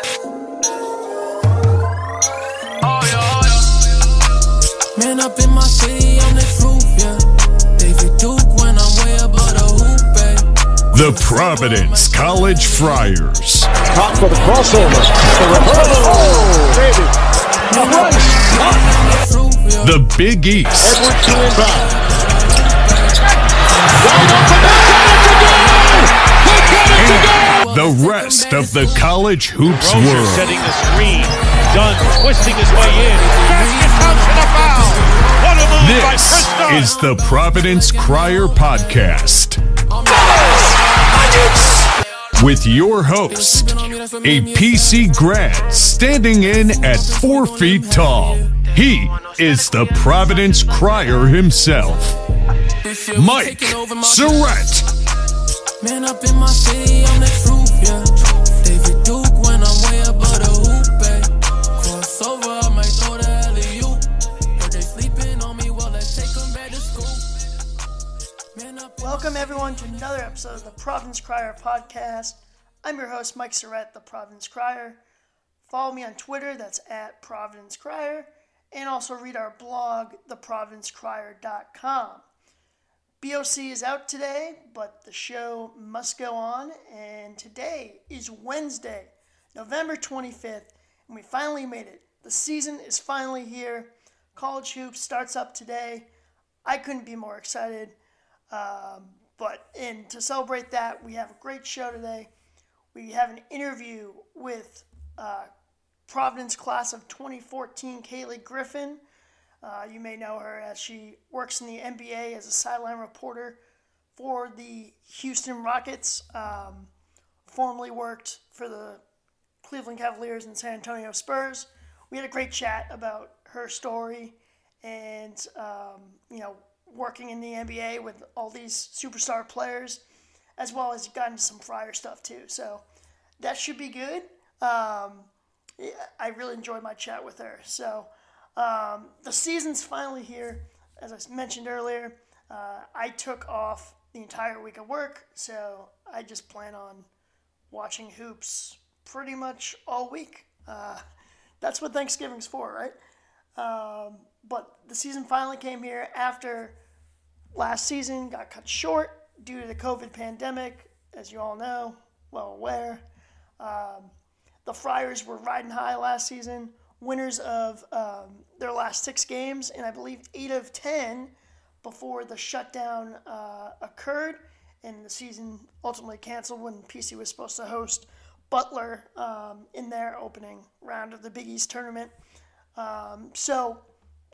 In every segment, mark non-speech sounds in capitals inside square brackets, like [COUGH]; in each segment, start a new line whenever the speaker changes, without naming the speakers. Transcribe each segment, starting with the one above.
Oh, oh, Man up in my city on this roof, yeah. David Duke when I'm way above the hoop, babe.
The Providence College Friars.
Top for the crossover. The reverse. Oh, baby. The run.
This.
The Big East.
Edwards to inbound. Wide open.
The rest of the college hoops
Rozier
world.
setting the screen. Dunn twisting his way in. Basket counts and a foul. What a move by
This
Chris Dunn.
is the Providence Crier Podcast. With your host, a PC grad standing in at four feet tall. He is the Providence Crier himself, Mike Surette.
Man up in my city on this roof, yeah. David Duke when I'm way above the hoop, babe. Crossover, I might throw the alley oop. But they sleeping on me while I take them back to school. Man up in my
Welcome, everyone, to another episode of the Province Crier podcast. I'm your host, Mike Surette, the Providence Crier. Follow me on Twitter, that's at Providence Crier, and also read our blog, theprovidencecrier.com. BOC is out today, but the show must go on, and today is Wednesday, November 25th, and we finally made it. The season is finally here. College Hoops starts up today. I couldn't be more excited. Um, but and to celebrate that, we have a great show today. We have an interview with uh, Providence class of 2014, Cayleigh Griffin. Uh, you may know her as she works in the NBA as a sideline reporter for the Houston Rockets. Um, formerly worked for the Cleveland Cavaliers and San Antonio Spurs. We had a great chat about her story and um, you know working in the NBA with all these superstar players, as well as got into some Friar stuff too. So that should be good. Um, I really enjoyed my chat with her. So um, the season's finally here. As I mentioned earlier, uh, I took off the entire week of work, so I just plan on watching hoops pretty much all week. Uh, [LAUGHS] that's what Thanksgiving's for, right? Um, but the season finally came here after last season got cut short due to the COVID pandemic, as you all know, well aware. Um, the Friars were riding high last season, winners of um, their last six games, and I believe eight of ten before the shutdown uh, occurred, and the season ultimately canceled when PC was supposed to host Butler um, in their opening round of the Big East tournament. Um, so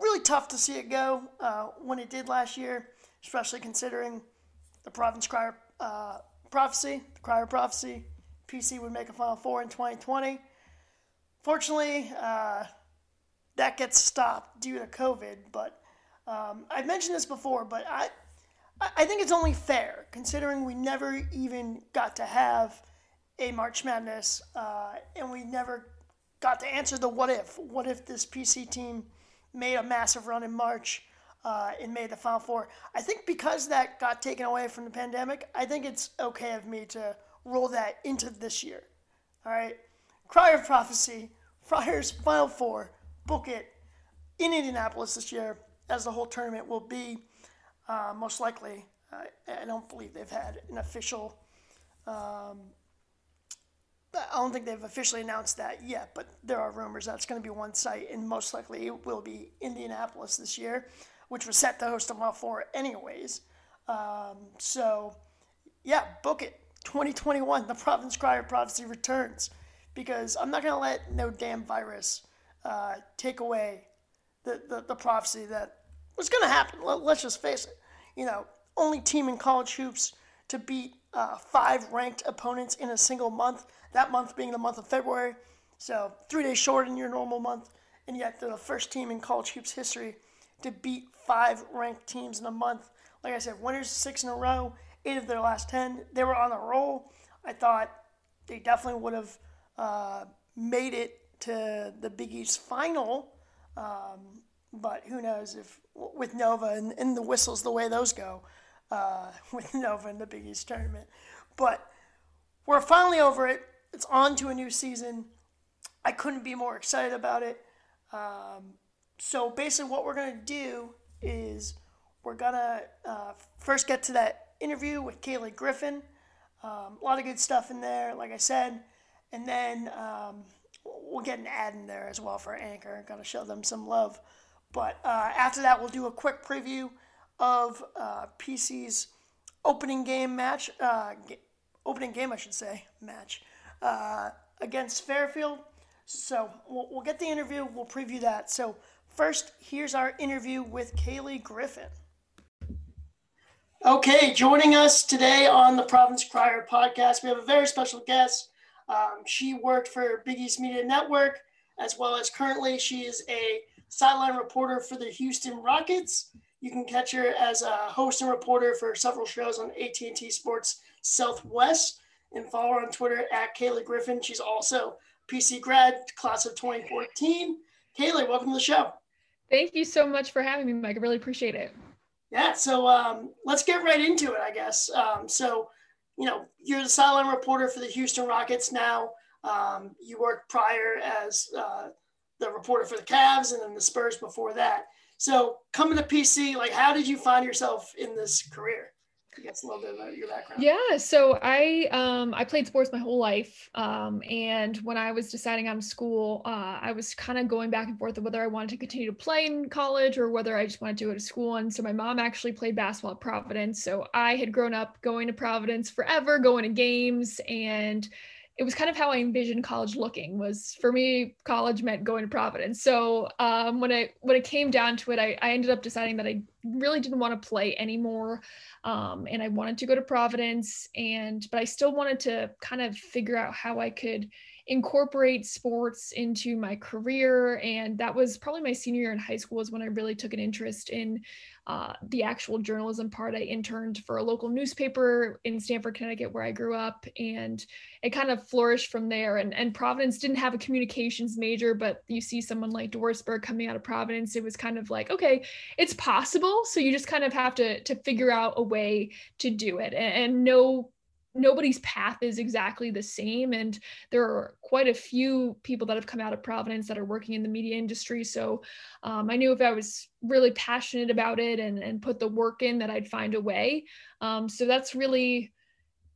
really tough to see it go uh, when it did last year, especially considering the Province Crier uh, prophecy, the Crier prophecy. PC would make a Final Four in 2020. Fortunately, uh, that gets stopped due to COVID. But um, I've mentioned this before, but I, I think it's only fair considering we never even got to have a March Madness, uh, and we never got to answer the what if. What if this PC team made a massive run in March uh, and made the Final Four? I think because that got taken away from the pandemic, I think it's okay of me to roll that into this year. All right? Crier Prophecy, Friars Final Four, book it in Indianapolis this year, as the whole tournament will be. Uh, most likely, uh, I don't believe they've had an official I don't think they've officially announced that yet, but there are rumors that it's going to be one site, and most likely it will be Indianapolis this year, which was set to host a Final Four anyways. Um, so, yeah, book it. 2021, the Province Crier Prophecy returns, because I'm not going to let no damn virus uh, take away the, the, the prophecy that was going to happen. Let, let's just face it. You know, only team in college hoops to beat uh, five ranked opponents in a single month, that month being the month of February. So, three days shorter than your normal month, and yet they're the first team in college hoops history to beat five ranked teams in a month. Like I said, winners six in a row, eight of their last 10. They were on a roll. I thought they definitely would have uh, made it to the Big East final. Um, but who knows if with Nova and, and the whistles the way those go uh, [LAUGHS] with Nova in the Big East tournament. But we're finally over it. It's on to a new season. I couldn't be more excited about it. Um, so basically, what we're gonna do is we're gonna uh, first get to that interview with Cayleigh Griffin. Um, a lot of good stuff in there, like I said, and then um, we'll get an ad in there as well for Anchor. Gotta show them some love. But uh, after that, we'll do a quick preview of uh, PC's opening game match, uh, opening game, I should say, match uh, against Fairfield. So we'll, we'll get the interview. We'll preview that. So first, here's our interview with Cayleigh Griffin. Okay, joining us today on the Province Crier podcast, we have a very special guest. Um, she worked for Big East Media Network, as well as currently she is a sideline reporter for the Houston Rockets. You can catch her as a host and reporter for several shows on AT&T Sports Southwest, and follow her on Twitter at Cayleigh Griffin. She's also PC grad, class of 2014. Cayleigh, welcome to the show.
Thank you so much for having me, Mike. I really appreciate it.
Yeah, so um, let's get right into it, I guess. Um, so, you know, you're the sideline reporter for the Houston Rockets now. Um, you worked prior as uh, the reporter for the Cavs and then the Spurs before that. So, coming to PC, like, how did you find yourself in this career? That's a little bit about your background.
Yeah, so I um, I played sports my whole life, um, and when I was deciding on school, uh, I was kind of going back and forth of whether I wanted to continue to play in college or whether I just wanted to go to school. And so my mom actually played basketball at Providence, so I had grown up going to Providence forever, going to games, and it was kind of how I envisioned college looking was for me, college meant going to Providence. So um, when I when it came down to it, I, I ended up deciding that I really didn't want to play anymore. Um, and I wanted to go to Providence and but I still wanted to kind of figure out how I could incorporate sports into my career and that was probably my senior year in high school is when i really took an interest in uh, the actual journalism part. I interned for a local newspaper in stamford connecticut where i grew up and it kind of flourished from there. And, and providence didn't have a communications major but you see someone like doris burke coming out of providence it was kind of like okay it's possible. So you just kind of have to to figure out a way to do it. And, and no nobody's path is exactly the same and there are quite a few people that have come out of providence that are working in the media industry. So um, i knew if i was really passionate about it and, and put the work in that i'd find a way. Um, so that's really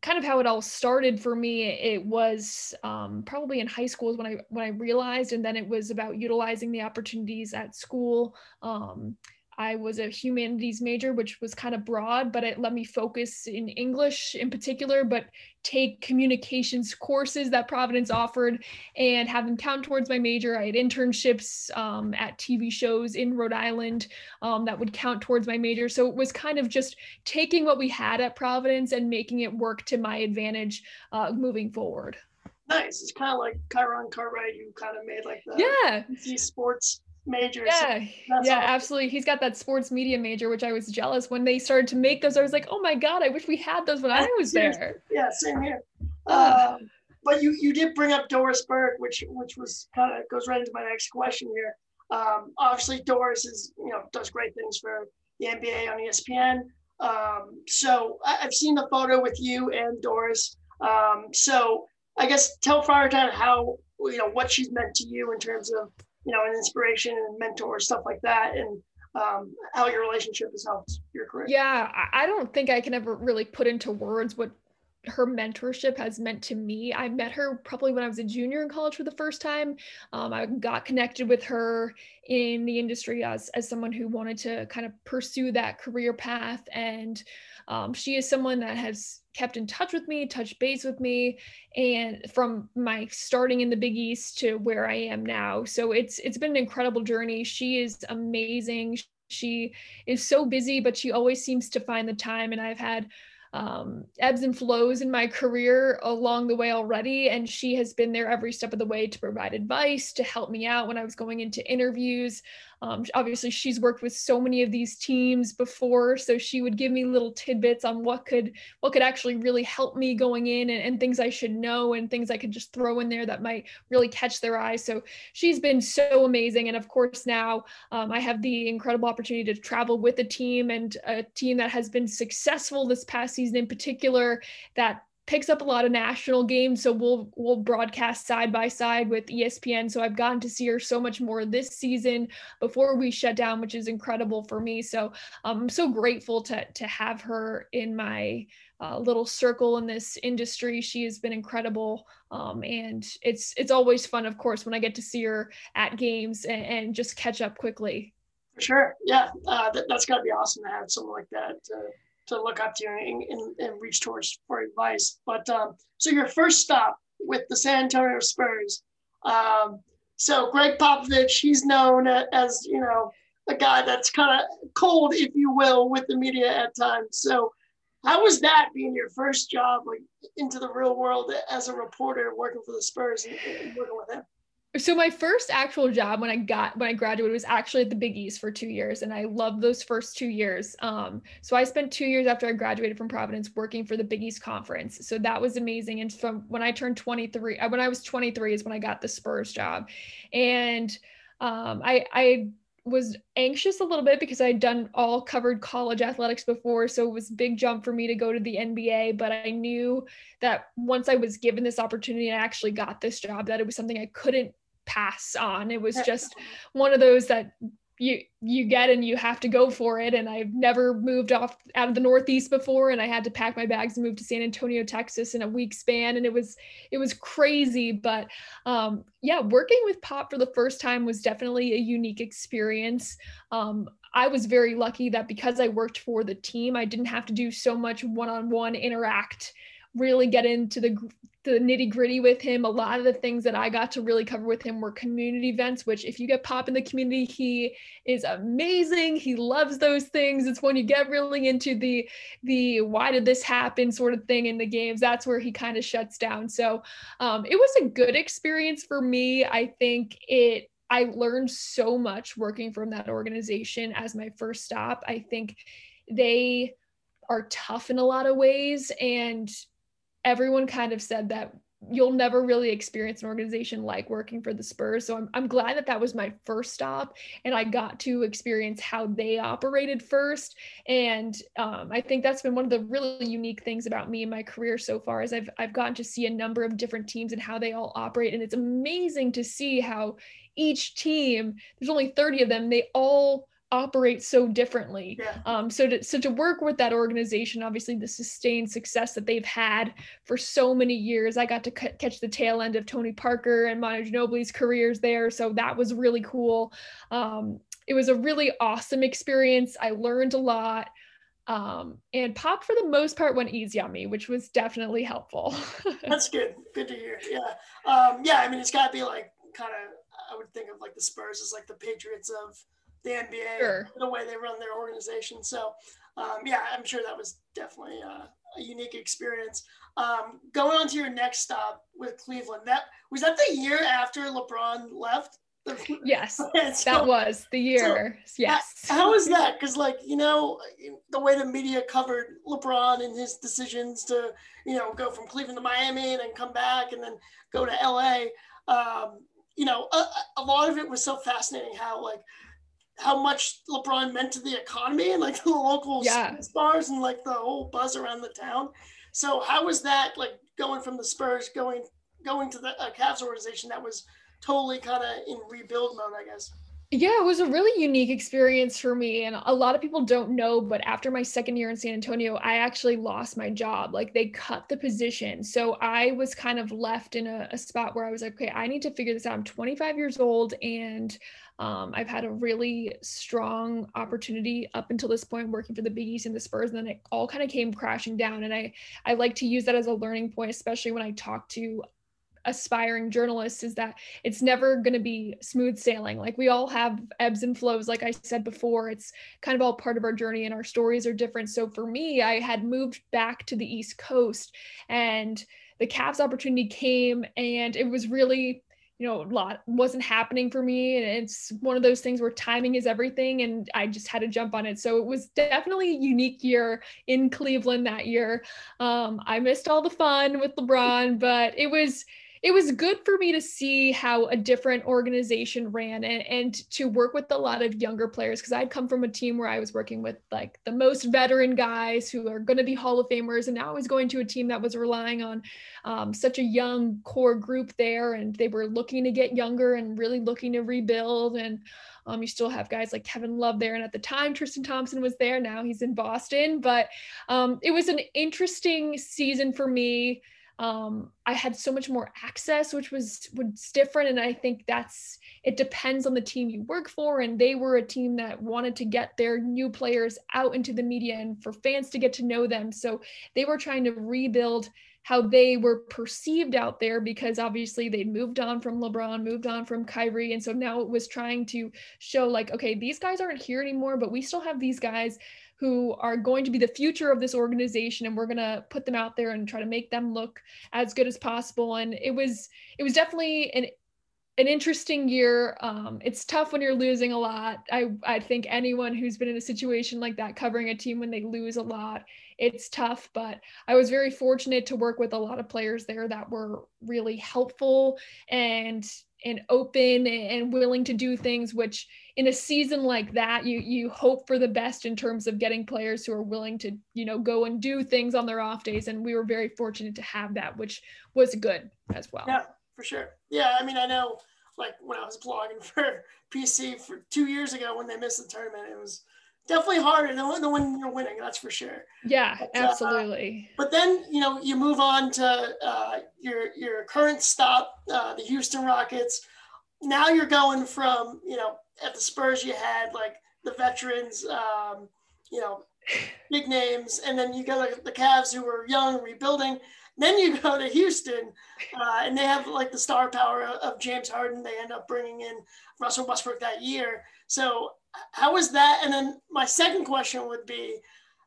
kind of how it all started for me. It was um, probably in high school is when i when i realized and then it was about utilizing the opportunities at school um, I was a humanities major, which was kind of broad, but it let me focus in English in particular, but take communications courses that Providence offered and have them count towards my major. I had internships um, at TV shows in Rhode Island um, that would count towards my major. So it was kind of just taking what we had at Providence and making it work to my advantage uh, moving forward.
Nice. It's kind of like Kyron Cartwright, you kind of made like the
yeah.
sports major.
Yeah, so yeah, absolutely. He's got that sports media major, which I was jealous when they started to make those. I was like, oh my god, I wish we had those when I was there.
Yeah, same here. Uh, but you you did bring up Doris Burke, which which was kind of goes right into my next question here. Um, obviously, Doris is you know does great things for the NBA on ESPN. Um, so I, have seen the photo with you and Doris. Um, so I guess tell Friartown how you know what she's meant to you in terms of you know, an inspiration and mentor, stuff like that, and um, how your relationship has helped your career.
Yeah, I don't think I can ever really put into words what her mentorship has meant to me. I met her probably when I was a junior in college for the first time. Um, I got connected with her in the industry as as someone who wanted to kind of pursue that career path, and um, she is someone that has kept in touch with me, touched base with me, and from my starting in the Big East to where I am now. So it's it's been an incredible journey. She is amazing. She is so busy, but she always seems to find the time. And I've had um, ebbs and flows in my career along the way already. And she has been there every step of the way to provide advice, to help me out when I was going into interviews. Um, obviously, she's worked with so many of these teams before, so she would give me little tidbits on what could what could actually really help me going in, and, and things I should know, and things I could just throw in there that might really catch their eye. So she's been so amazing, and of course now um, I have the incredible opportunity to travel with a team and a team that has been successful this past season in particular that picks up a lot of national games so we'll we'll broadcast side by side with espn so i've gotten to see her so much more this season before we shut down which is incredible for me. So um, i'm so grateful to to have her in my uh, little circle in this industry. She has been incredible um, and it's it's always fun of course when i get to see her at games and, and just catch up quickly.
Sure. Yeah uh, that, that's got to be awesome to have someone like that to, to look up to and, and, and reach towards for advice but um, so your first stop with the san antonio spurs um, so gregg popovich he's known as you know a guy that's kind of cold if you will with the media at times so how was that being your first job, like into the real world as a reporter, working for the Spurs and, and working with him?
So my first actual job when I got when I graduated was actually at the Big East for two years, and I loved those first two years. Um, so I spent two years after I graduated from Providence working for the Big East Conference. So that was amazing. And from when I turned 23, uh, when I was 23 is when I got the Spurs job, and um, I I was anxious a little bit because I'd done all covered college athletics before. So it was big jump for me to go to the NBA. But I knew that once I was given this opportunity and I actually got this job, that it was something I couldn't pass on. It was just one of those that you you get and you have to go for it. And i've never moved off out of the northeast before. And i had to pack my bags and move to san antonio texas in a week span. And it was it was crazy. But um, yeah working with pop for the first time was definitely a unique experience. Um, i was very lucky that because i worked for the team i didn't have to do so much one-on-one interact really get into the the nitty gritty with him. A lot of the things that I got to really cover with him were community events, which if you get pop in the community, he is amazing. He loves those things. It's when you get really into the the why did this happen sort of thing in the games. That's where he kind of shuts down. So um, it was a good experience for me. I think it I learned so much working from that organization as my first stop. I think they are tough in a lot of ways and everyone kind of said that you'll never really experience an organization like working for the Spurs. So I'm, I'm glad that that was my first stop and I got to experience how they operated first. And um, I think that's been one of the really unique things about me in my career so far is I've, I've gotten to see a number of different teams and how they all operate. And it's amazing to see how each team, there's only 30 of them, they all operate so differently. Yeah. Um, so to so to work with that organization, obviously the sustained success that they've had for so many years, I got to c- catch the tail end of Tony Parker and Manu Ginobili's careers there, so that was really cool. Um, it was a really awesome experience. I learned a lot. Um, and pop for the most part went easy on me, which was definitely helpful. [LAUGHS]
That's good. Good to hear. Yeah. Um, yeah. I mean, it's got to be like kind of. I would think of like the Spurs as like the Patriots of the NBA, sure. the way they run their organization. So, um, yeah, I'm sure that was definitely uh, a unique experience. Um, going on to your next stop with Cleveland, that was that the year after LeBron left. [LAUGHS] [LAUGHS]
Yes, [LAUGHS] so, that was the year. So yes.
How, how was that? Because, like, you know, the way the media covered LeBron and his decisions to, you know, go from Cleveland to Miami and then come back and then go to LA. Um, you know, a, a lot of it was so fascinating how, like, how much LeBron meant to the economy and like [LAUGHS] the local yeah. bars and like the whole buzz around the town. So how was that like going from the Spurs going going to the uh, Cavs organization that was totally kind of in rebuild mode, I guess.
Yeah, it was a really unique experience for me. And a lot of people don't know, but after my second year in San Antonio, I actually lost my job. Like they cut the position. So I was kind of left in a, a spot where I was like, okay, I need to figure this out. I'm 25 years old and um, I've had a really strong opportunity up until this point working for the Big East and the Spurs, and then it all kind of came crashing down. And I I like to use that as a learning point, especially when I talk to aspiring journalists is that it's never going to be smooth sailing like we all have ebbs and flows like i said before it's kind of all part of our journey and our stories are different so for me i had moved back to the east coast and the Cavs opportunity came and it was really you know, a lot wasn't happening for me. And it's one of those things where timing is everything. And I just had to jump on it. So it was definitely a unique year in Cleveland that year. Um, I missed all the fun with LeBron, but it was, it was good for me to see how a different organization ran and, and to work with a lot of younger players because I'd come from a team where I was working with like the most veteran guys who are going to be Hall of Famers. And now I was going to a team that was relying on um, such a young core group there and they were looking to get younger and really looking to rebuild. And um, you still have guys like Kevin Love there. And at the time, Tristan Thompson was there. Now he's in Boston. But um, it was an interesting season for me um, I had so much more access, which was was different. And I think that's it depends on the team you work for. And they were a team that wanted to get their new players out into the media and for fans to get to know them. So they were trying to rebuild how they were perceived out there because obviously they'd moved on from LeBron, moved on from Kyrie. And so now it was trying to show like, okay, these guys aren't here anymore, but we still have these guys who are going to be the future of this organization and we're going to put them out there and try to make them look as good as possible and it was it was definitely an an interesting year. Um, it's tough when you're losing a lot. I, I think anyone who's been in a situation like that, covering a team when they lose a lot, it's tough. But I was very fortunate to work with a lot of players there that were really helpful and and open and willing to do things which in a season like that you you hope for the best in terms of getting players who are willing to you know go and do things on their off days. And we were very fortunate to have that which was good as well.
Yeah for sure. Yeah i mean i know like when i was blogging [LAUGHS] for pc for two years ago when they missed the tournament it was definitely harder than, than when you're winning. That's for sure.
Yeah, but, uh, absolutely.
Uh, but then you know you move on to uh, your your current stop, uh, the Houston Rockets. Now you're going from you know at the Spurs you had like the veterans, um, you know, [LAUGHS] big names, and then you got like, the Cavs who were young rebuilding. Then you go to Houston, uh, and they have like the star power of James Harden. They end up bringing in Russell Westbrook that year. So how was that? And then my second question would be,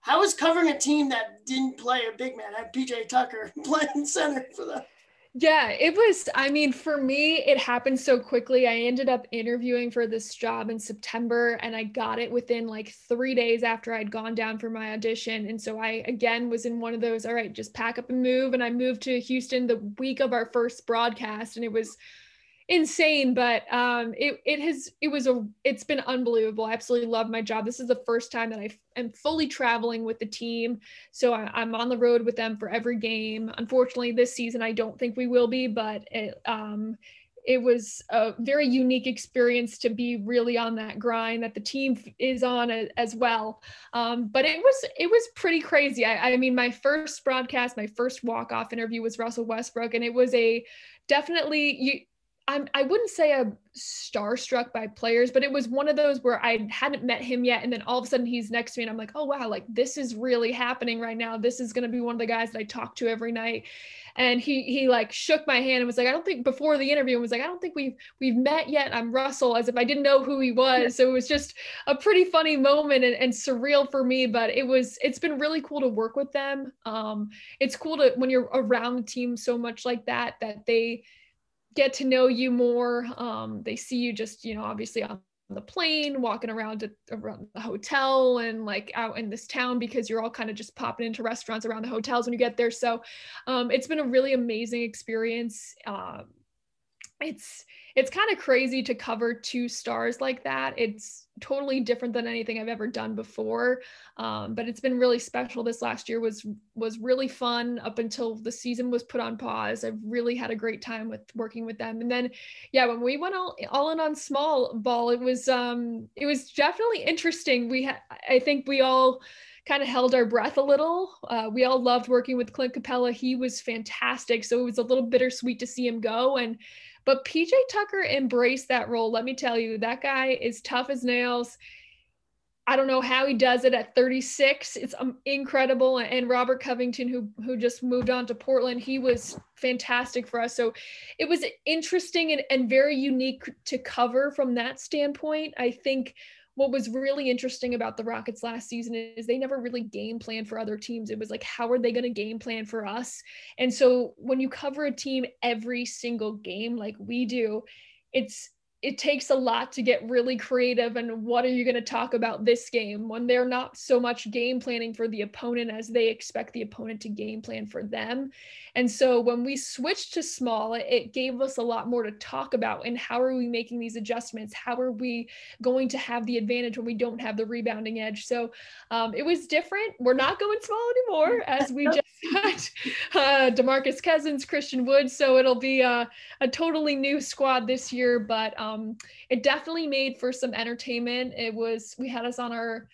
how was covering a team that didn't play a big man, had PJ Tucker [LAUGHS] playing center for them?
Yeah, it was. I mean, for me, it happened so quickly. I ended up interviewing for this job in September and I got it within like three days after I'd gone down for my audition. And so I, again, was in one of those, all right, just pack up and move. And I moved to Houston the week of our first broadcast. And it was insane but um it it has it was a it's been unbelievable i absolutely love my job this is the first time that i am fully traveling with the team so I, am on the road with them for every game unfortunately this season i don't think we will be but it um it was a very unique experience to be really on that grind that the team is on as well. Um, but it was it was pretty crazy. I, I mean, my first broadcast, my first walk off interview was Russell Westbrook, and it was a definitely you I'm, I wouldn't say I'm starstruck by players, but it was one of those where I hadn't met him yet. And then all of a sudden he's next to me and I'm like, oh, wow, like this is really happening right now. This is going to be one of the guys that I talk to every night. And he, he like shook my hand and was like, I don't think before the interview and was like, I don't think we've, we've met yet. I'm Russell as if I didn't know who he was. So it was just a pretty funny moment and, and surreal for me, but it was, it's been really cool to work with them. Um, it's cool to, when you're around the team so much like that, that they, get to know you more. Um, they see you just, you know, obviously on the plane, walking around around the hotel and like out in this town because you're all kind of just popping into restaurants around the hotels when you get there. So um, it's been a really amazing experience. Um, it's it's kind of crazy to cover two stars like that. It's totally different than anything I've ever done before. Um, but it's been really special. This last year was was really fun up until the season was put on pause. I've really had a great time with working with them. And then, yeah, when we went all all in on small ball, it was um it was definitely interesting. We had I think we all kind of held our breath a little. Uh, we all loved working with Clint Capela. He was fantastic. So it was a little bittersweet to see him go. And but PJ Tucker embraced that role. Let me tell you, that guy is tough as nails. I don't know how he does it at 36. It's um, incredible. And Robert Covington, who who just moved on to Portland, he was fantastic for us. So it was interesting and, and very unique to cover from that standpoint. I think what was really interesting about the Rockets last season is they never really game plan for other teams. It was like, how are they going to game plan for us? And so when you cover a team every single game like we do, it's it takes a lot to get really creative and what are you going to talk about this game when they're not so much game planning for the opponent as they expect the opponent to game plan for them. And so when we switched to small it gave us a lot more to talk about and how are we making these adjustments? How are we going to have the advantage when we don't have the rebounding edge? So um, it was different. We're not going small anymore [LAUGHS] as we just got uh, demarcus cousins christian woods so it'll be a, a totally new squad this year but um, um, it definitely made for some entertainment. It was we had us on our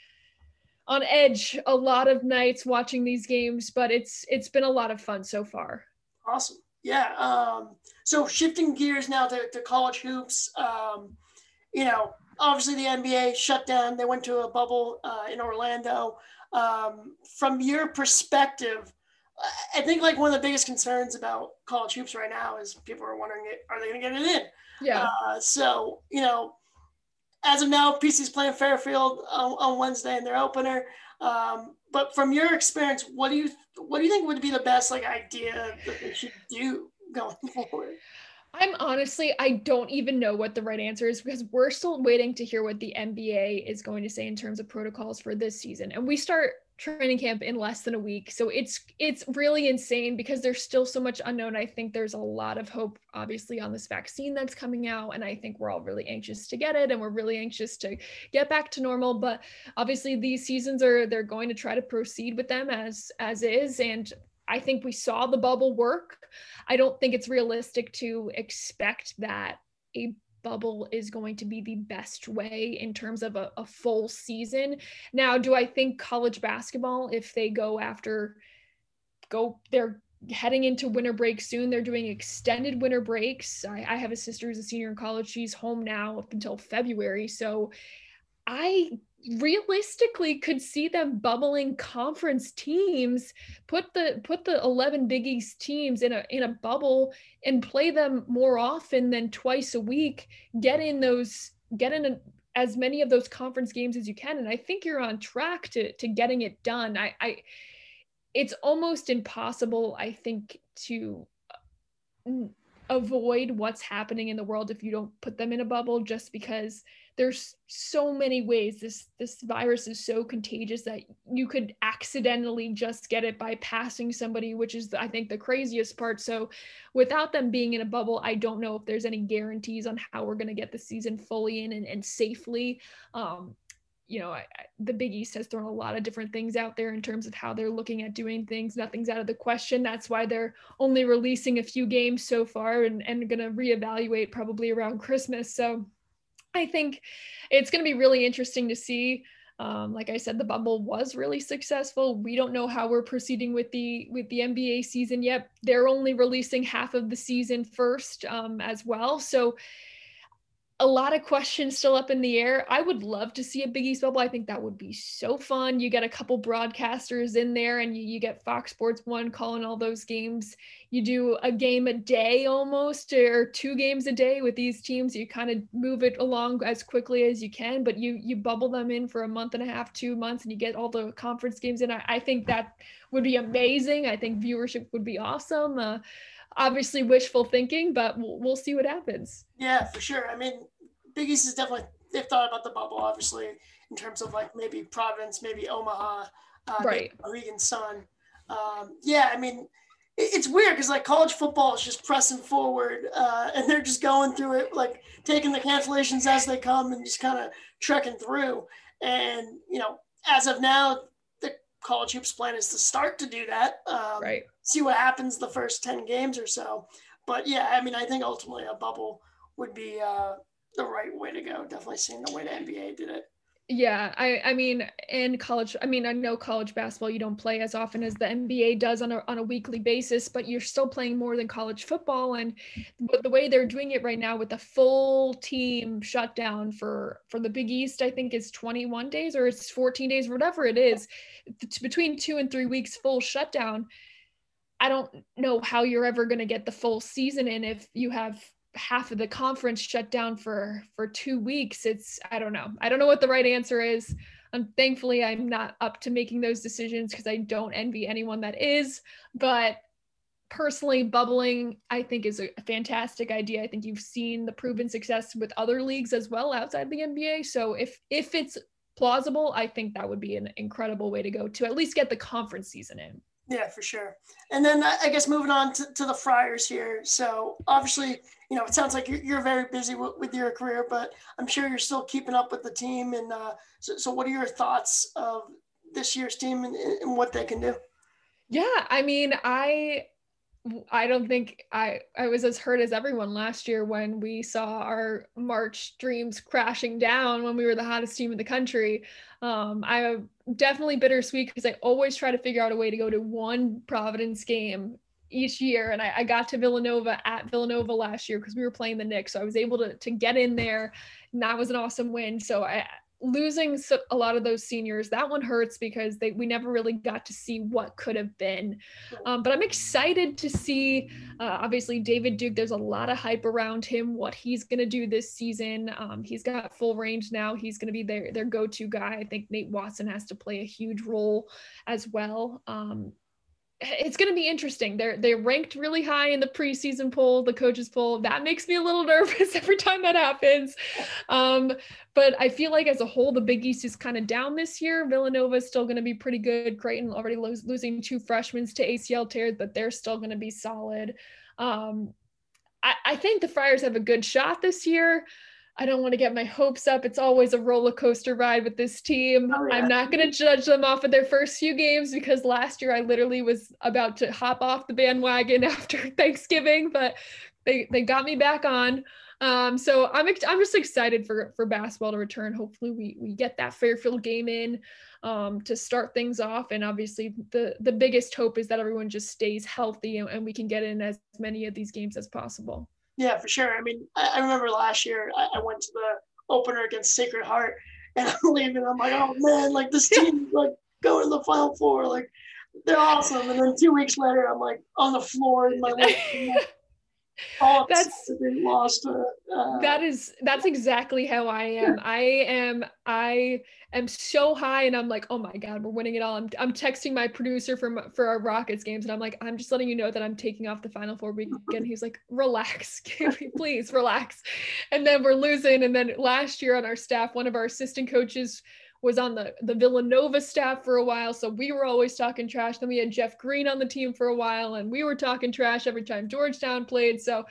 on edge a lot of nights watching these games, but it's it's been a lot of fun so far.
Awesome. Yeah. Um, so shifting gears now to, to college hoops. Um, you know, obviously the NBA shut down. They went to a bubble uh, in Orlando. Um, from your perspective, I think like one of the biggest concerns about college hoops right now is people are wondering, are they going to get it in?
Yeah.
Uh, so, you know, as of now, PC's playing Fairfield on, on Wednesday in their opener. Um, but from your experience, what do you what do you think would be the best like idea that they should do going [LAUGHS] forward?
I'm honestly, I don't even know what the right answer is because we're still waiting to hear what the NBA is going to say in terms of protocols for this season. And we start training camp in less than a week. So it's it's really insane because there's still so much unknown. I think there's a lot of hope obviously on this vaccine that's coming out and I think we're all really anxious to get it and we're really anxious to get back to normal, but obviously these seasons are they're going to try to proceed with them as as is and I think we saw the bubble work. I don't think it's realistic to expect that a bubble is going to be the best way in terms of a, a, full season. Now, do I think college basketball, if they go after, go, they're heading into winter break soon, they're doing extended winter breaks. I, I have a sister who's a senior in college. She's home now up until February. So I realistically could see them bubbling conference teams put the put the 11 big east teams in a in a bubble and play them more often than twice a week get in those get in a, as many of those conference games as you can. And i think you're on track to to getting it done. I i it's almost impossible i think to uh, avoid what's happening in the world if you don't put them in a bubble just because there's so many ways this this virus is so contagious that you could accidentally just get it by passing somebody which is i think the craziest part so without them being in a bubble i don't know if there's any guarantees on how we're going to get the season fully in and, and safely um, you know, I, I, the Big East has thrown a lot of different things out there in terms of how they're looking at doing things. Nothing's out of the question. That's why they're only releasing a few games so far and, and going to reevaluate probably around Christmas. So I think it's going to be really interesting to see. Um, like I said, the bubble was really successful. We don't know how we're proceeding with the with the NBA season yet. They're only releasing half of the season first um, as well. So a lot of questions still up in the air. I would love to see a Big East bubble. I think that would be so fun. You get a couple broadcasters in there and you, you get Fox Sports One calling all those games. You do a game a day almost or two games a day with these teams. You kind of move it along as quickly as you can, but you you bubble them in for a month and a half, two months, and you get all the conference games in. I, I think that would be amazing. I think viewership would be awesome. Uh, obviously wishful thinking, but we'll, we'll see what happens.
Yeah, for sure. I mean, Big East is definitely they've thought about the bubble, obviously, in terms of like maybe Providence, maybe Omaha, uh,
right?
Mohegan Sun. Um, yeah, I mean, it, it's weird because like college football is just pressing forward, uh, and they're just going through it, like taking the cancellations as they come and just kind of trekking through. And you know, as of now, the college hoops plan is to start to do that. Um,
right.
See what happens the first 10 games or so. But yeah, I mean, I think ultimately a bubble would be uh, the right way to go. Definitely seeing the way the NBA did it.
Yeah, I I mean in college, I mean I know college basketball you don't play as often as the NBA does on a on a weekly basis, but you're still playing more than college football and the way they're doing it right now with the full team shutdown for for the Big East, I think is 21 days or it's 14 days whatever it is, between 2 and 3 weeks full shutdown. I don't know how you're ever going to get the full season in if you have half of the conference shut down for for two weeks. It's i don't know. I don't know what the right answer is. And thankfully i'm not up to making those decisions because i don't envy anyone that is but personally bubbling i think is a fantastic idea. I think you've seen the proven success with other leagues as well outside the nba so if if it's plausible i think that would be an incredible way to go to at least get the conference season in
yeah for sure. And then i guess moving on to, to the friars here. So obviously you know it sounds like you're, you're very busy with, with, your career but i'm sure you're still keeping up with the team. And uh, so, so what are your thoughts of this year's team and, and what they can do?
Yeah i mean i I don't think I I was as hurt as everyone last year when we saw our March dreams crashing down when we were the hottest team in the country. Um, I'm definitely bittersweet because I always try to figure out a way to go to one Providence game each year, and I, I got to Villanova at Villanova last year because we were playing the Knicks, so I was able to to get in there, and that was an awesome win. So I losing a lot of those seniors that one hurts because they we never really got to see what could have been. Um, but i'm excited to see uh, obviously david duke there's a lot of hype around him what he's going to do this season. Um, he's got full range now. He's going to be their their go-to guy. I think nate watson has to play a huge role as well. Um, it's going to be interesting. They're they're ranked really high in the preseason poll, the coaches poll. That makes me a little [LAUGHS] nervous every time that happens. Um, but I feel like as a whole, the Big East is kind of down this year. Villanova is still going to be pretty good. Creighton already lo- losing two freshmen to ACL tears, but they're still going to be solid. Um, I, I think the Friars have a good shot this year. I don't want to get my hopes up. It's always a roller coaster ride with this team. Oh, yeah. I'm not going to judge them off of their first few games because last year I literally was about to hop off the bandwagon [LAUGHS] after Thanksgiving, but they they got me back on. Um, so I'm I'm just excited for for basketball to return. Hopefully we we get that Fairfield game in um, to start things off, and obviously the the biggest hope is that everyone just stays healthy and, and we can get in as many of these games as possible.
Yeah, for sure. I mean, I, I remember last year I, I, went to the opener against Sacred Heart, and [LAUGHS] I'm leaving. I'm like, oh man, like this team, like going to the Final Four, like they're awesome. And then two weeks later, I'm like on the floor in my [LAUGHS] living
That's lost. Uh, that is that's exactly how I am. I am I am so high, and I'm like, oh my god, we're winning it all. I'm, I'm texting my producer for for our Rockets games, and I'm like, I'm just letting you know that I'm taking off the Final Four weekend. He's like, relax, [LAUGHS] please relax. And then we're losing. And then last year on our staff, one of our assistant coaches was on the the Villanova staff for a while, so we were always talking trash. Then we had Jeff Green on the team for a while, and we were talking trash every time Georgetown played. So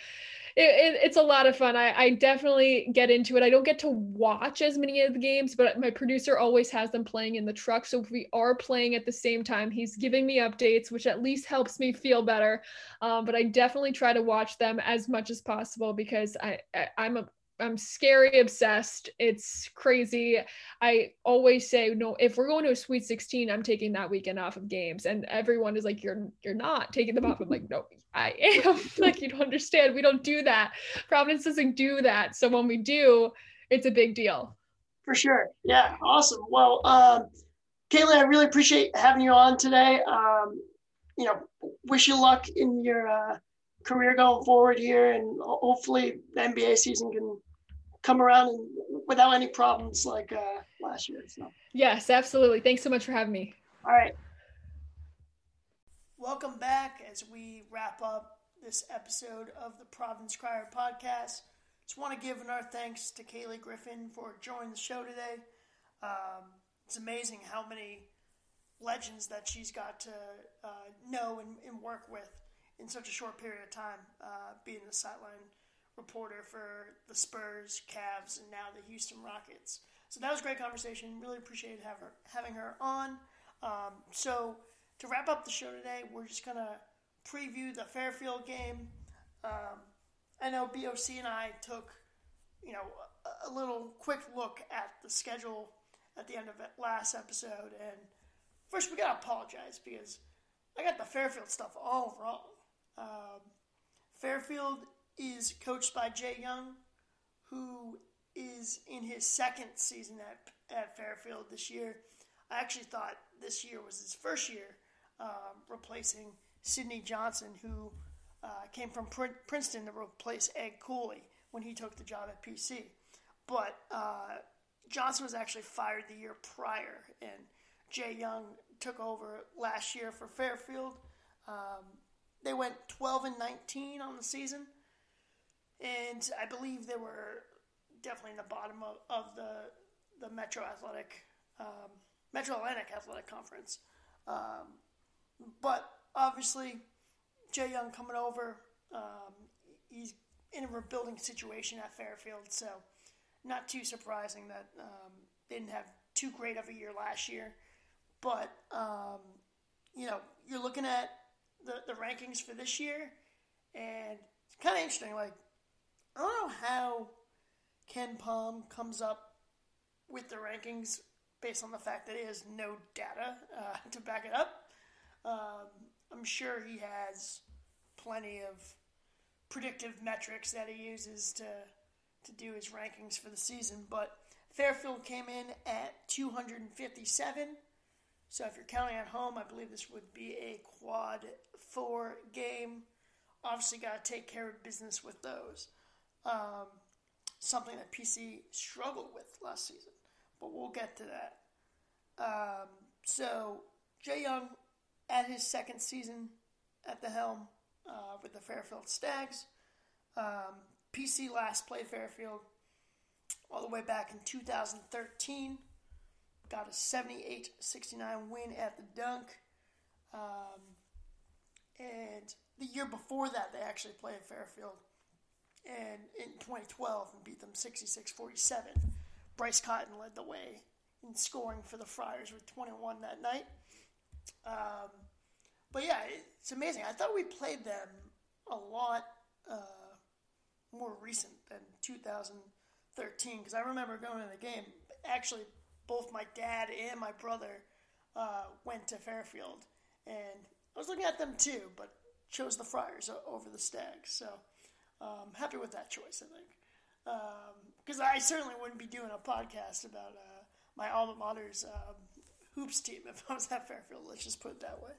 it, it, it's a lot of fun. I, I definitely get into it. I don't get to watch as many of the games, but my producer always has them playing in the truck. So if we are playing at the same time, he's giving me updates, which at least helps me feel better. Um, but I definitely try to watch them as much as possible because I, I I'm a I'm scary obsessed. It's crazy. I always say no. If we're going to a Sweet 16, I'm taking that weekend off of games, and everyone is like, "You're you're not taking them off." I'm like, "No, I am." [LAUGHS] like you don't understand. We don't do that. Providence doesn't do that. So when we do, it's a big deal.
For sure. Yeah. Awesome. Well, um, I really appreciate having you on today. Um, you know, wish you luck in your uh, career going forward here, and hopefully the NBA season can come around and without any problems like uh, last year. So.
Yes, absolutely. Thanks so much for having me.
All right. Welcome back as we wrap up this episode of the Province Crier podcast. Just want to give our thanks to Cayleigh Griffin for joining the show today. Um, it's amazing how many legends that she's got to uh, know and, and, work with in such a short period of time, uh, being the sideline reporter for the Spurs, Cavs, and now the Houston Rockets. So that was a great conversation. Really appreciated have her, having her on. Um, so to wrap up the show today, we're just gonna preview the Fairfield game. Um, I know BOC and I took, you know, a, a, little quick look at the schedule at the end of last episode, and first we gotta apologize because I got the Fairfield stuff all wrong. Um, Fairfield is coached by Jay Young, who is in his second season at, at Fairfield this year. I actually thought this year was his first year um, replacing Sydney Johnson, who uh, came from Pr- Princeton to replace Ed Cooley when he took the job at PC. But uh, Johnson was actually fired the year prior, and Jay Young took over last year for Fairfield. Um, they went 12 and 19 on the season, and I believe they were definitely in the bottom of, of the the Metro Athletic, um, Metro Atlantic Athletic Conference. Um, but obviously, Jay Young coming over, um, he's in a rebuilding situation at Fairfield, so not too surprising that um, they didn't have too great of a year last year. But um, you know, you're looking at the, the rankings for this year, and it's kind of interesting. Like, I don't know how KenPom comes up with the rankings based on the fact that he has no data uh, [LAUGHS] to back it up. Um, I'm sure he has plenty of predictive metrics that he uses to to do his rankings for the season. But Fairfield came in at 257. So if you're counting at home, I believe this would be a quad four game. Obviously, got to take care of business with those. Um, something that PC struggled with last season, but we'll get to that. Um, so Jay Young, at his second season at the helm uh, with the Fairfield Stags, um, PC last played Fairfield all the way back in 2013. Got a 78 69 win at the dunk. Um, and the year before that, they actually played Fairfield. And in 2012, and beat them 66 47. Bryce Cotton led the way in scoring for the Friars with 21 that night. Um, but yeah, it's amazing. I thought we played them a lot. Uh, more recent than 2013 because I remember going to the game. Actually, both my dad and my brother uh, went to Fairfield, and I was looking at them too, but chose the Friars over the Stags. So um, happy with that choice, I think. Because um, I certainly wouldn't be doing a podcast about uh, my alma mater's um, hoops team if I was at Fairfield. Let's just put it that way.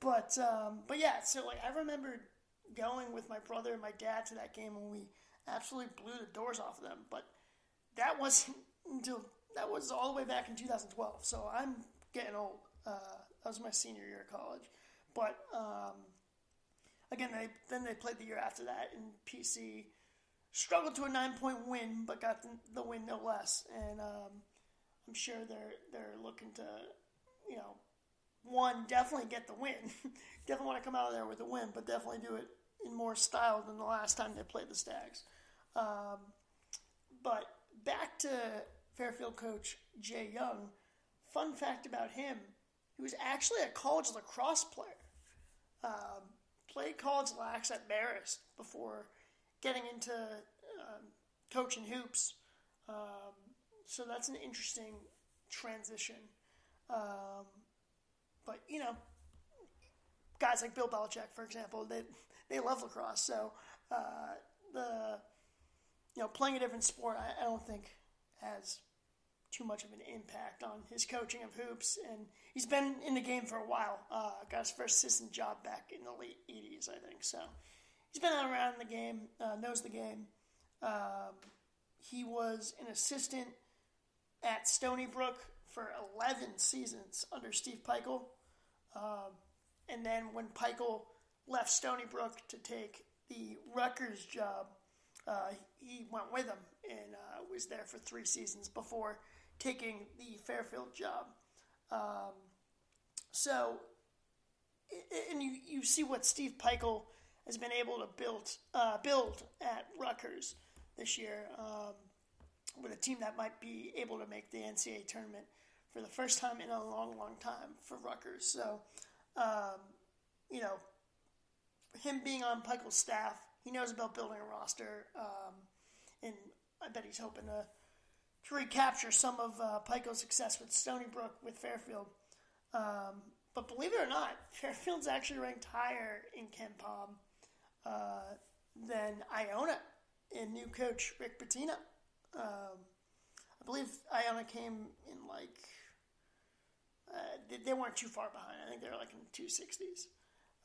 But um, but yeah, so like I remember going with my brother and my dad to that game and we absolutely blew the doors off of them. But that wasn't [LAUGHS] until that was all the way back in 2012. So I'm getting old. Uh, that was my senior year of college. But um, again, they then they played the year after that, and PC struggled to a nine point win, but got the, the win no less. And um, I'm sure they're they're looking to, you know, one definitely get the win. [LAUGHS] definitely want to come out of there with a win, but definitely do it in more style than the last time they played the Stags. Um, but back to Fairfield coach Jay Young. Fun fact about him: he was actually a college lacrosse player. Um, played college lax at Marist before getting into um, coaching hoops. Um, so that's an interesting transition. Um, but you know, guys like Bill Belichick, for example, they they love lacrosse. So uh, the you know playing a different sport, I, I, don't think has too much of an impact on his coaching of hoops. And he's been in the game for a while. Uh, got his first assistant job back in the late '80s, I think. So he's been around the game, uh, knows the game. Um, he was an assistant at Stony Brook for 11 seasons under Steve Pikiell. Um, and then when Pikiell left Stony Brook to take the Rutgers job, uh, he went with him and uh, was there for three seasons before taking the Fairfield job. Um, so, and you, you see what Steve Pikiell has been able to build uh, build at Rutgers this year um, with a team that might be able to make the NCAA tournament for the first time in a long, long time for Rutgers. So, um, you know, him being on Pikiell's staff, he knows about building a roster, um, and I bet he's hoping to, to recapture some of uh, Pikiell's success with Stony Brook with Fairfield. Um, but believe it or not, [LAUGHS] Fairfield's actually ranked higher in KenPom uh, than Iona and new coach Rick Pitino. Um, I believe Iona came in like uh, they, they, weren't too far behind. I think they were like in the 260s.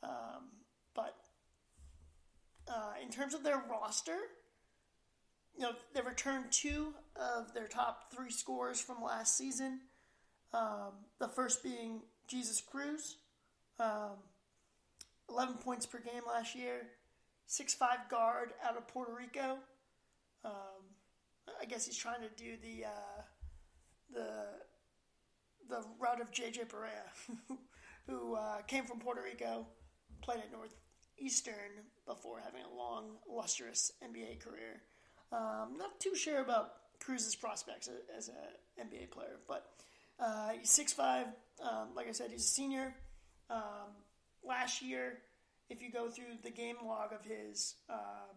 Um, but uh, in terms of their roster, you know, they returned two of their top three scores from last season. Um, the first being Jesus Cruz. Um, 11 points per game last year. Six-five guard out of Puerto Rico. Um, I guess he's trying to do the uh, the the route of JJ Barea, [LAUGHS] who uh, came from Puerto Rico, played at Northeastern before having a long, lustrous NBA career. Um, not too sure about Cruz's prospects as an NBA player, but uh, he's 6'5". Um, like I said, he's a senior. Um, last year, if you go through the game log of his, um,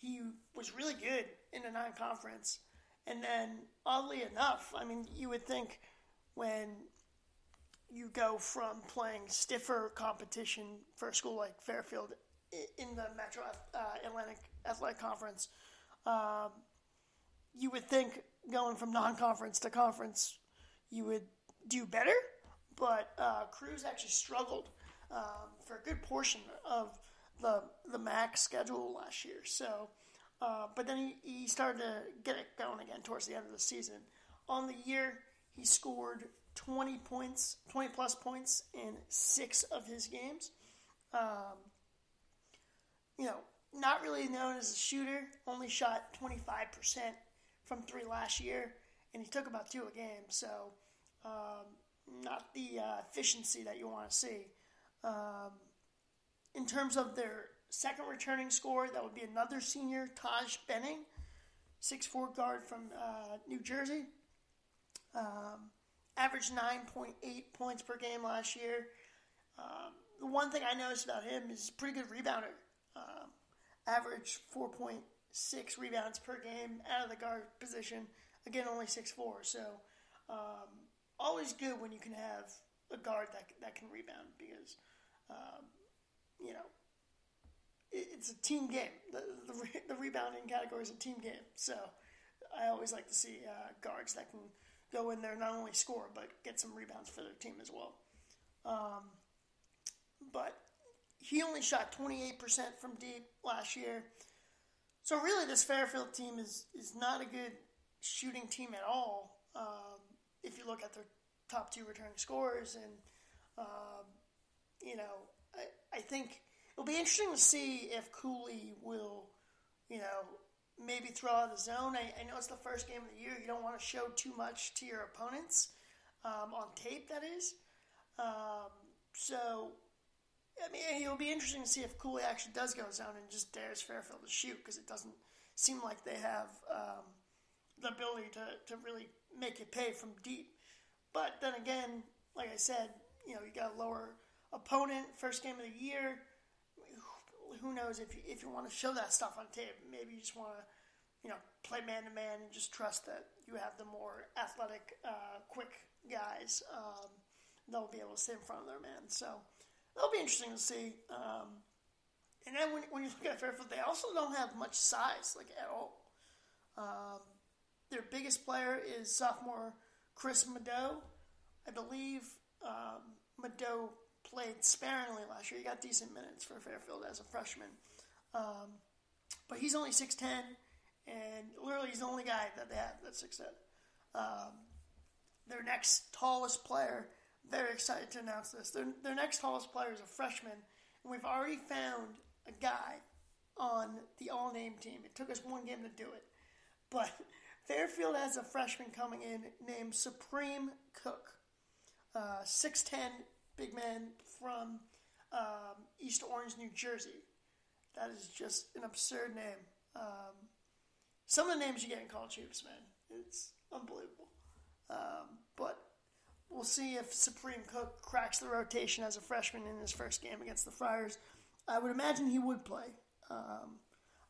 he was really good in the non-conference. And then, oddly enough, I mean, you would think when you go from playing stiffer competition for a school like Fairfield in the Metro uh, Atlantic Athletic Conference, um, you would think going from non-conference to conference, you would do better. But uh, Cruz actually struggled um, for a good portion of the the MAAC schedule last year. So, uh, but then he, he started to get it going again towards the end of the season. On the year, he scored 20 points, 20 plus points in six of his games. Um, you know, not really known as a shooter, only shot 25% from three last year, and he took about two a game. So, um, not the uh, efficiency that you want to see. Um, in terms of their second returning score, that would be another senior, Taj Benning, six-four guard from uh, New Jersey. Um, averaged 9.8 points per game last year. Um, the one thing I noticed about him is pretty good rebounder. Um, average 4.6 rebounds per game out of the guard position. Again, only 6'4". So um, always good when you can have a guard that, that can rebound because, um, you know, it, it's a team game. The, the, the, rebounding category is a team game. So I always like to see uh, guards that can go in there not only score but get some rebounds for their team as well. Um, but he only shot 28% from deep last year. So really, this Fairfield team is is not a good shooting team at all. Um, if you look at their top two returning scorers, and um, you know, I, I think it'll be interesting to see if Cooley will, you know, maybe throw out the zone. I, I know it's the first game of the year. You don't want to show too much to your opponents um, on tape. That is. Um, so, I mean, it'll be interesting to see if Cooley actually does go zone and just dares Fairfield to shoot because it doesn't seem like they have um, the ability to, to really make it pay from deep. But then again, like I said, you know, you got a lower opponent, first game of the year. Who knows if you, if you want to show that stuff on tape? Maybe you just want to, you know, play man to man and just trust that you have the more athletic, uh, quick guys. Um, they'll be able to sit in front of their man. So that'll be interesting to see. Um, and then when, when you look at Fairfield, they also don't have much size, like at all. Um, their biggest player is sophomore Chris Mado. I believe um, Mado played sparingly last year. He got decent minutes for Fairfield as a freshman. Um, but he's only 6'10, and literally he's the only guy that they have that's 6'10. Um, their next tallest player, very excited to announce this, their, their next tallest player is a freshman, and we've already found a guy on the all name team. It took us one game to do it. But [LAUGHS] Fairfield has a freshman coming in named Supreme Cook, uh, 6'10 big man from um, East Orange, New Jersey. That is just an absurd name. Um, some of the names you get in college hoops, man, it's unbelievable. Um, we'll see if Supreme Cook cracks the rotation as a freshman in his first game against the Friars. I would imagine he would play. Um,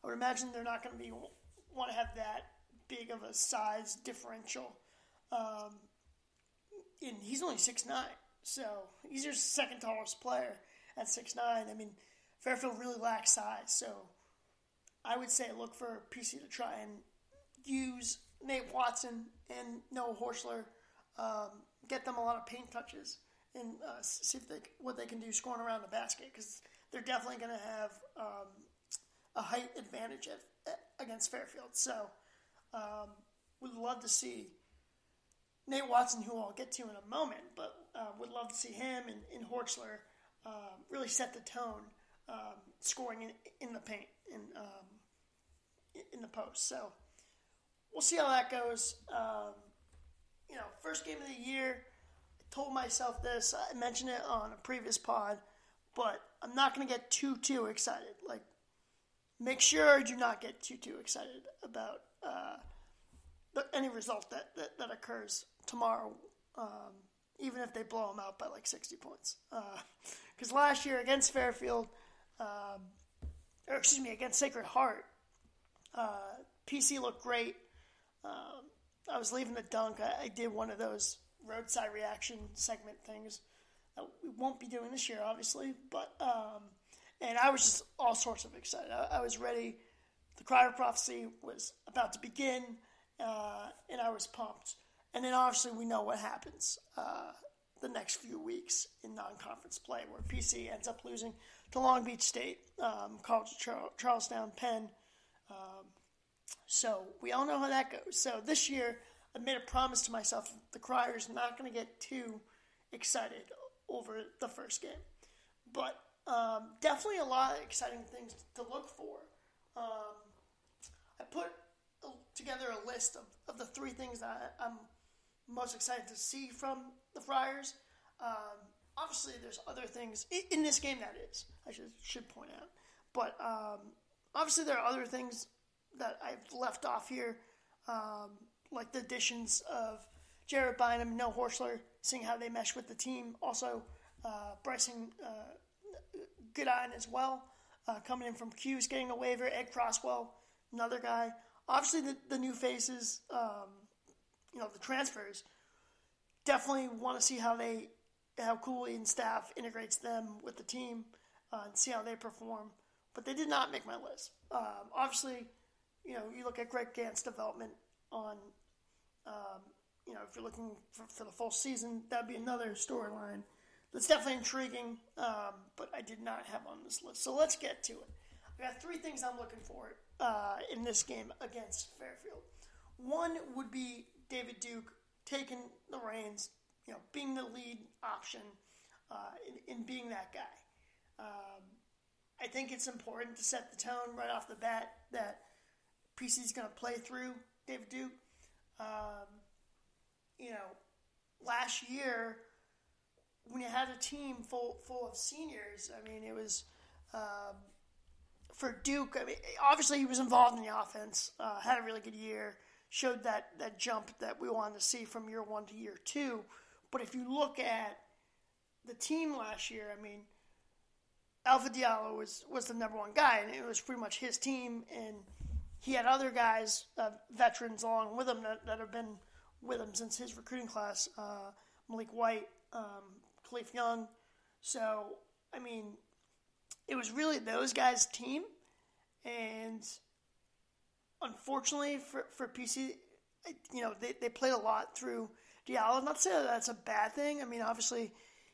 I would imagine they're not going to be want to have that big of a size differential. Um, and he's only six nine, so he's your second tallest player at six nine. I mean, Fairfield really lacks size, so I would say look for PC to try and use Nate Watson and Noah Horchler um, get them a lot of paint touches, and uh, see if they what they can do scoring around the basket because they're definitely going to have um, a height advantage at, at, against Fairfield. So um, would love to see Nate Watson, who I'll get to in a moment, but uh, would love to see him and, and Horchler um, really set the tone, um, scoring in, in the paint in um, in the post. So we'll see how that goes. Um, you know, first game of the year. I told myself this. I mentioned it on a previous pod, but I'm not going to get too too excited. Like, make sure do not get too too excited about uh, any result that, that, that occurs tomorrow. Um, even if they blow them out by like 60 points. Because uh, last year against Fairfield, um, or excuse me, against Sacred Heart, uh, PC looked great. Um, I was leaving the dunk. I, I, did one of those roadside reaction segment things that we won't be doing this year, obviously. But um, and I was just all sorts of excited. I, I was ready. The Crier prophecy was about to begin, uh, and I was pumped. And then obviously we know what happens uh, the next few weeks in non-conference play, where PC ends up losing to Long Beach State, um, College of Char- Charlestown, Penn. So we all know how that goes. So this year, I made a promise to myself: the Crier's not going to get too excited over the first game, but um, definitely a lot of exciting things to look for. Um, I put together a list of, of the three things that I'm most excited to see from the Friars. Um, obviously, there's other things in, this game that is I should should point out, but um, obviously there are other things that I've left off here, um, like the additions of Jared Bynum, Noah Horchler, seeing how they mesh with the team. Also, uh, Brycen uh, Goodine as well, uh, coming in from Q's, getting a waiver. Ed Croswell, another guy. Obviously, the, the new faces. Um, you know the transfers. Definitely want to see how they how Cooley and staff integrates them with the team uh, and see how they perform. But they did not make my list. Um, obviously, you know you look at Greg Gantt's development on. Um, you know, if you're looking for, for the full season, that'd be another storyline that's definitely intriguing, um, but I did not have on this list. So let's get to it. I got three things I'm looking for uh, in this game against Fairfield. One would be David Duke taking the reins, you know, being the lead option uh, in, in, being that guy. Um, I think it's important to set the tone right off the bat that PC is going to play through David Duke. Um, you know, last year when you had a team full full of seniors, I mean, it was um, for Duke. I mean, obviously he was involved in the offense, uh, had a really good year showed that, that jump that we wanted to see from year one to year two. But if you look at the team last year, I mean, Alpha Diallo was, was the number one guy, and it was pretty much his team. And he had other guys, uh, veterans, along with him that, that have been with him since his recruiting class uh, Maliek White, um, Kalif Young. So, I mean, it was really those guys' team. And unfortunately for, for PC, you know, they, they played a lot through Diallo. Not to say that that's a bad thing. I mean, obviously,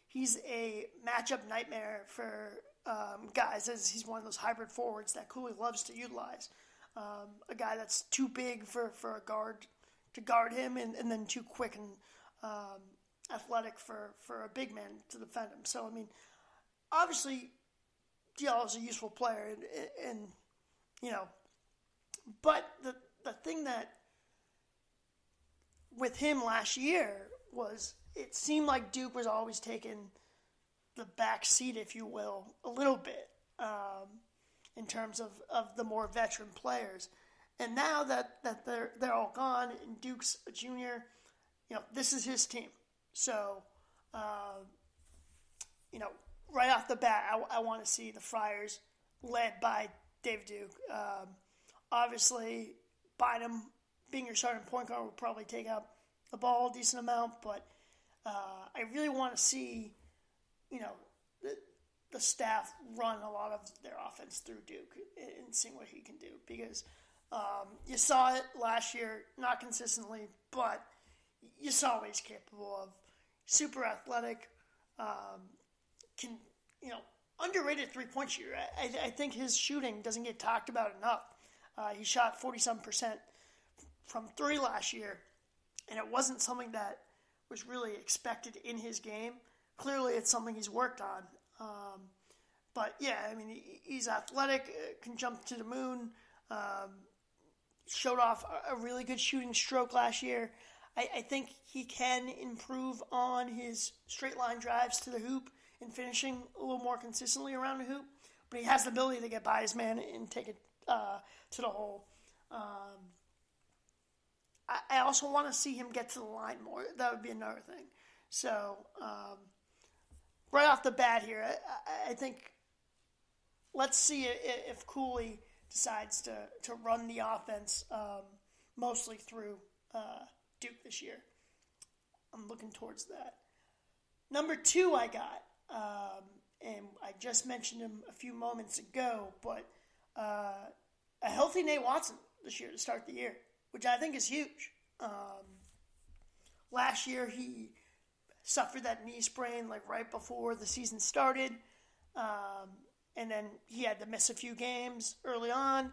he's a matchup nightmare for um, guys, as he's one of those hybrid forwards that Cooley loves to utilize. Um, a guy that's too big for, for a guard to guard him, and, and then too quick and um, athletic for, for a big man to defend him. So, I mean, obviously, Diallo is a useful player, and, and you know, but the the thing that with him last year was it seemed like Duke was always taking the back seat, if you will, a little bit um, in terms of, of the more veteran players. And now that, that they're they're all gone and Duke's a junior, you know, this is his team. So, uh, you know, right off the bat, I, I want to see the Friars led by Dave Duke. Um, Obviously, Bynum being your starting point guard will probably take up the ball a decent amount, but uh, I really want to see, you know, the staff run a lot of their offense through Duke and, seeing what he can do because um, you saw it last year, not consistently, but you saw what he's capable of. Super athletic, um, can you know underrated three point shooter. I, I, think his shooting doesn't get talked about enough. Uh, he shot 47% from three last year, and it wasn't something that was really expected in his game. Clearly, it's something he's worked on. Um, but yeah, I mean, he, he's athletic, uh, can jump to the moon. Um, showed off a, a really good shooting stroke last year. I, I, think he can improve on his straight line drives to the hoop and finishing a little more consistently around the hoop. But he has the ability to get by his man and take it uh, to the hole. Um, I, I, also want to see him get to the line more. That would be another thing. So, um, right off the bat here, I, I, think let's see if Cooley decides to, to run the offense um, mostly through uh, Duke this year. I'm looking towards that. Number two, I got, um, and I just mentioned him a few moments ago, but uh, a healthy Nate Watson this year to start the year, which I think is huge. Um, last year, he suffered that knee sprain like right before the season started. Um, and then he had to miss a few games early on.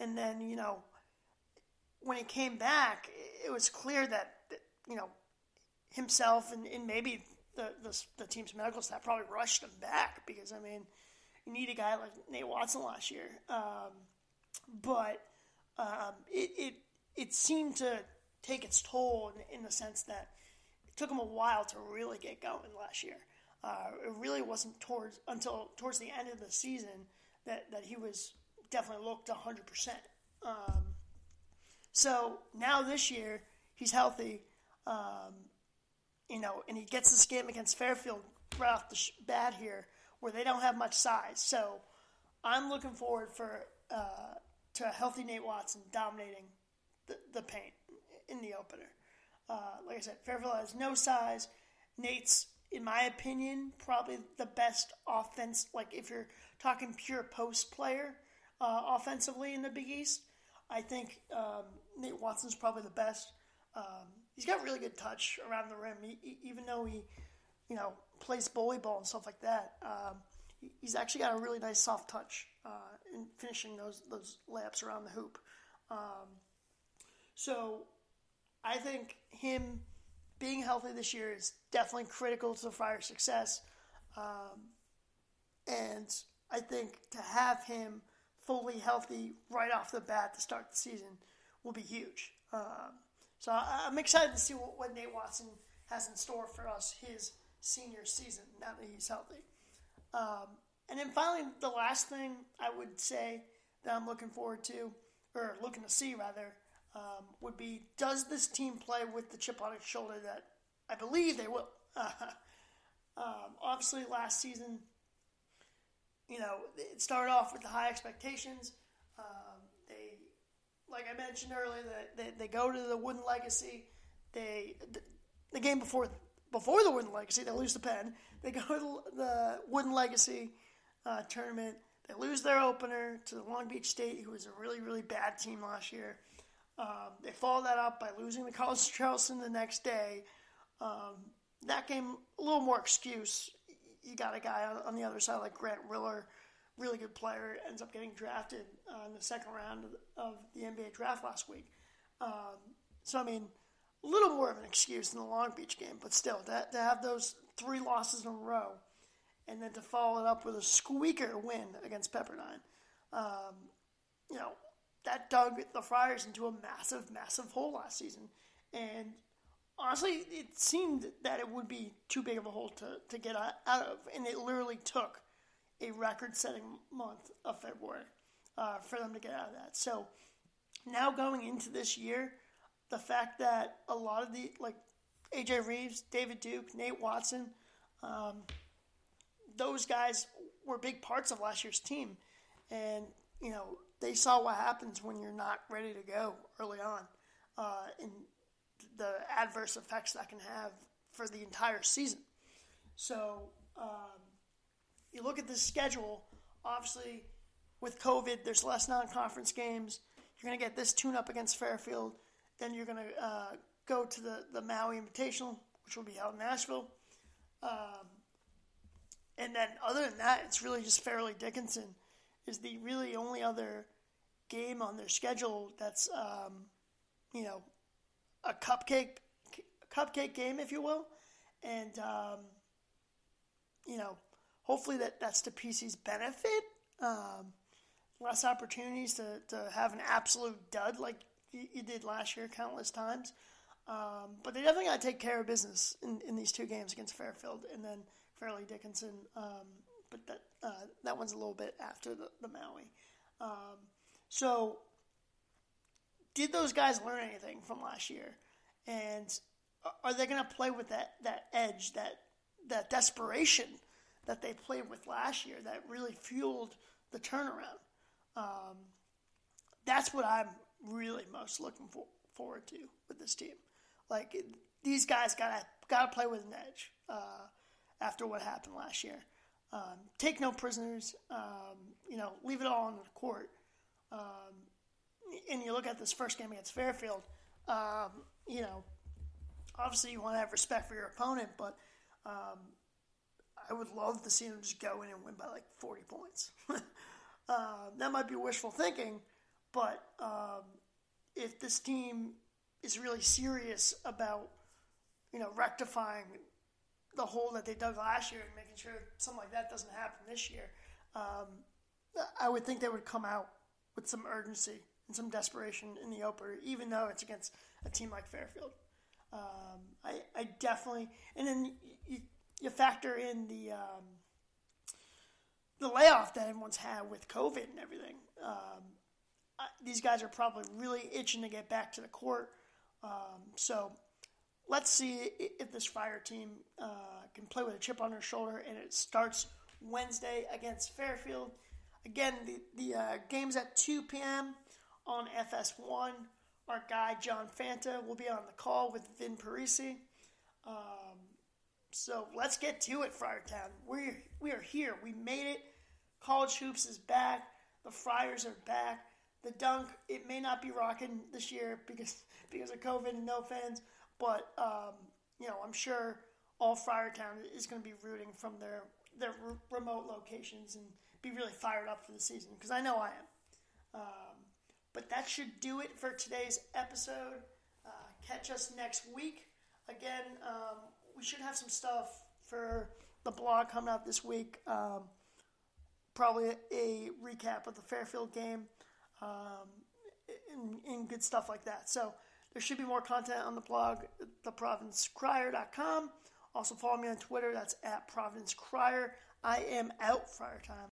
And then, you know, when he came back, it was clear that, you know, himself and, and maybe the, the, the, team's medical staff probably rushed him back because, I mean, you need a guy like Nate Watson last year. Um, but um, it, it, it seemed to take its toll in, in the sense that took him a while to really get going last year. Uh, it really wasn't towards until towards the end of the season that, that he was definitely looked 100%. Um, so now this year, he's healthy, um, you know, and he gets this game against Fairfield right off the bat here where they don't have much size. So I'm looking forward for uh, to a healthy Nate Watson dominating the, the paint in the opener. Uh, like I said, Fairfield has no size. Nate's in my opinion, probably the best offense. Like if you're talking pure post player uh, offensively in the Big East, I think um, Nate Watson's probably the best. Um, he's got really good touch around the rim, he, he, even though he, you know, plays bully ball and stuff like that. Um, he's actually got a really nice soft touch uh, in finishing those those layups around the hoop. Um, so I think him being healthy this year is definitely critical to the Friars' success. Um, and I think to have him fully healthy right off the bat to start the season will be huge. Um, so I, am excited to see what, what, Nate Watson has in store for us his senior season now that he's healthy. Um, and then finally, the last thing I would say that I'm looking forward to, or looking to see rather, um, would be does this team play with the chip on its shoulder that I believe they will? [LAUGHS] um, obviously, last season, you know, it started off with the high expectations. Um, they, like I mentioned earlier, they, they, they, go to the Wooden Legacy. They the, the, game before before the Wooden Legacy, they lose the pen. They go to the Wooden Legacy uh, tournament. They lose their opener to the Long Beach State, who was a really really bad team last year. Um, they followed that up by losing to College Charleston the next day. Um, that game, a little more excuse. You got a guy on, the other side like Grant Riller, really good player, ends up getting drafted uh, in the second round of the, of the NBA draft last week. Um, so, I mean, a little more of an excuse than the Long Beach game, but still, to, to have those three losses in a row and then to follow it up with a squeaker win against Pepperdine. Um, you know, that dug the Friars into a massive, massive hole last season. And honestly, it seemed that it would be too big of a hole to, to get out of. And it literally took a record setting month of February uh, for them to get out of that. So now going into this year, the fact that a lot of the, like AJ Reeves, David Duke, Nate Watson, um, those guys were big parts of last year's team. And, you know, they saw what happens when you're not ready to go early on, uh, and the adverse effects that can have for the entire season. So um, you look at the schedule. Obviously, with COVID, there's less non-conference games. You're going to get this tune-up against Fairfield. Then you're going to uh, go to the, the Maui Invitational, which will be held in Nashville. Um, and then other than that, it's really just Fairleigh Dickinson is the really only other game on their schedule that's um, you know a cupcake cupcake game, if you will, and um, you know hopefully that that's to PC's benefit. Um, less opportunities to, to have an absolute dud like you, did last year countless times. Um, but they definitely got to take care of business in, in these two games against Fairfield and then Fairleigh Dickinson. Um, but that uh, that one's a little bit after the, the Maui. Um, so, did those guys learn anything from last year? And are they going to play with that, that edge, that that desperation that they played with last year that really fueled the turnaround? Um, that's what I'm really most looking for, forward to with this team. Like these guys gotta gotta play with an edge uh, after what happened last year. Um, take no prisoners. Um, you know, leave it all on the court. Um, and you look at this first game against Fairfield. Um, you know, obviously you want to have respect for your opponent, but um, I would love to see them just go in and win by like 40 points. uh, [LAUGHS] that might be wishful thinking, but if this team is really serious about, you know, rectifying the hole that they dug last year and making sure something like that doesn't happen this year, um, I would think they would come out with some urgency and some desperation in the opener, even though it's against a team like Fairfield. Um, I, I, definitely, and then you, you factor in the um, the layoff that everyone's had with COVID and everything. Um, I, these guys are probably really itching to get back to the court. Um, so let's see if this Friar team uh, can play with a chip on their shoulder, and it starts Wednesday against Fairfield. Again, the, the uh, game's at 2 p.m. on FS1. Our guy, John Fanta, will be on the call with Vin Parise. Um, so let's get to it, Friartown. We're, we are here. We made it. College Hoops is back. The Friars are back. The dunk, it may not be rocking this year because [LAUGHS] because of COVID and no fans, but um, you know I'm sure all Friartown is going to be rooting from their their remote locations and be really fired up for the season because I know I am. Um, but that should do it for today's episode. Uh, catch us next week. Again, um, we should have some stuff for the blog coming out this week. Um, probably a, a, recap of the Fairfield game um, and, and, good stuff like that. So there should be more content on the blog, theprovidencecrier.com. Also follow me on Twitter. That's at Providence Crier. I am out, Friartown.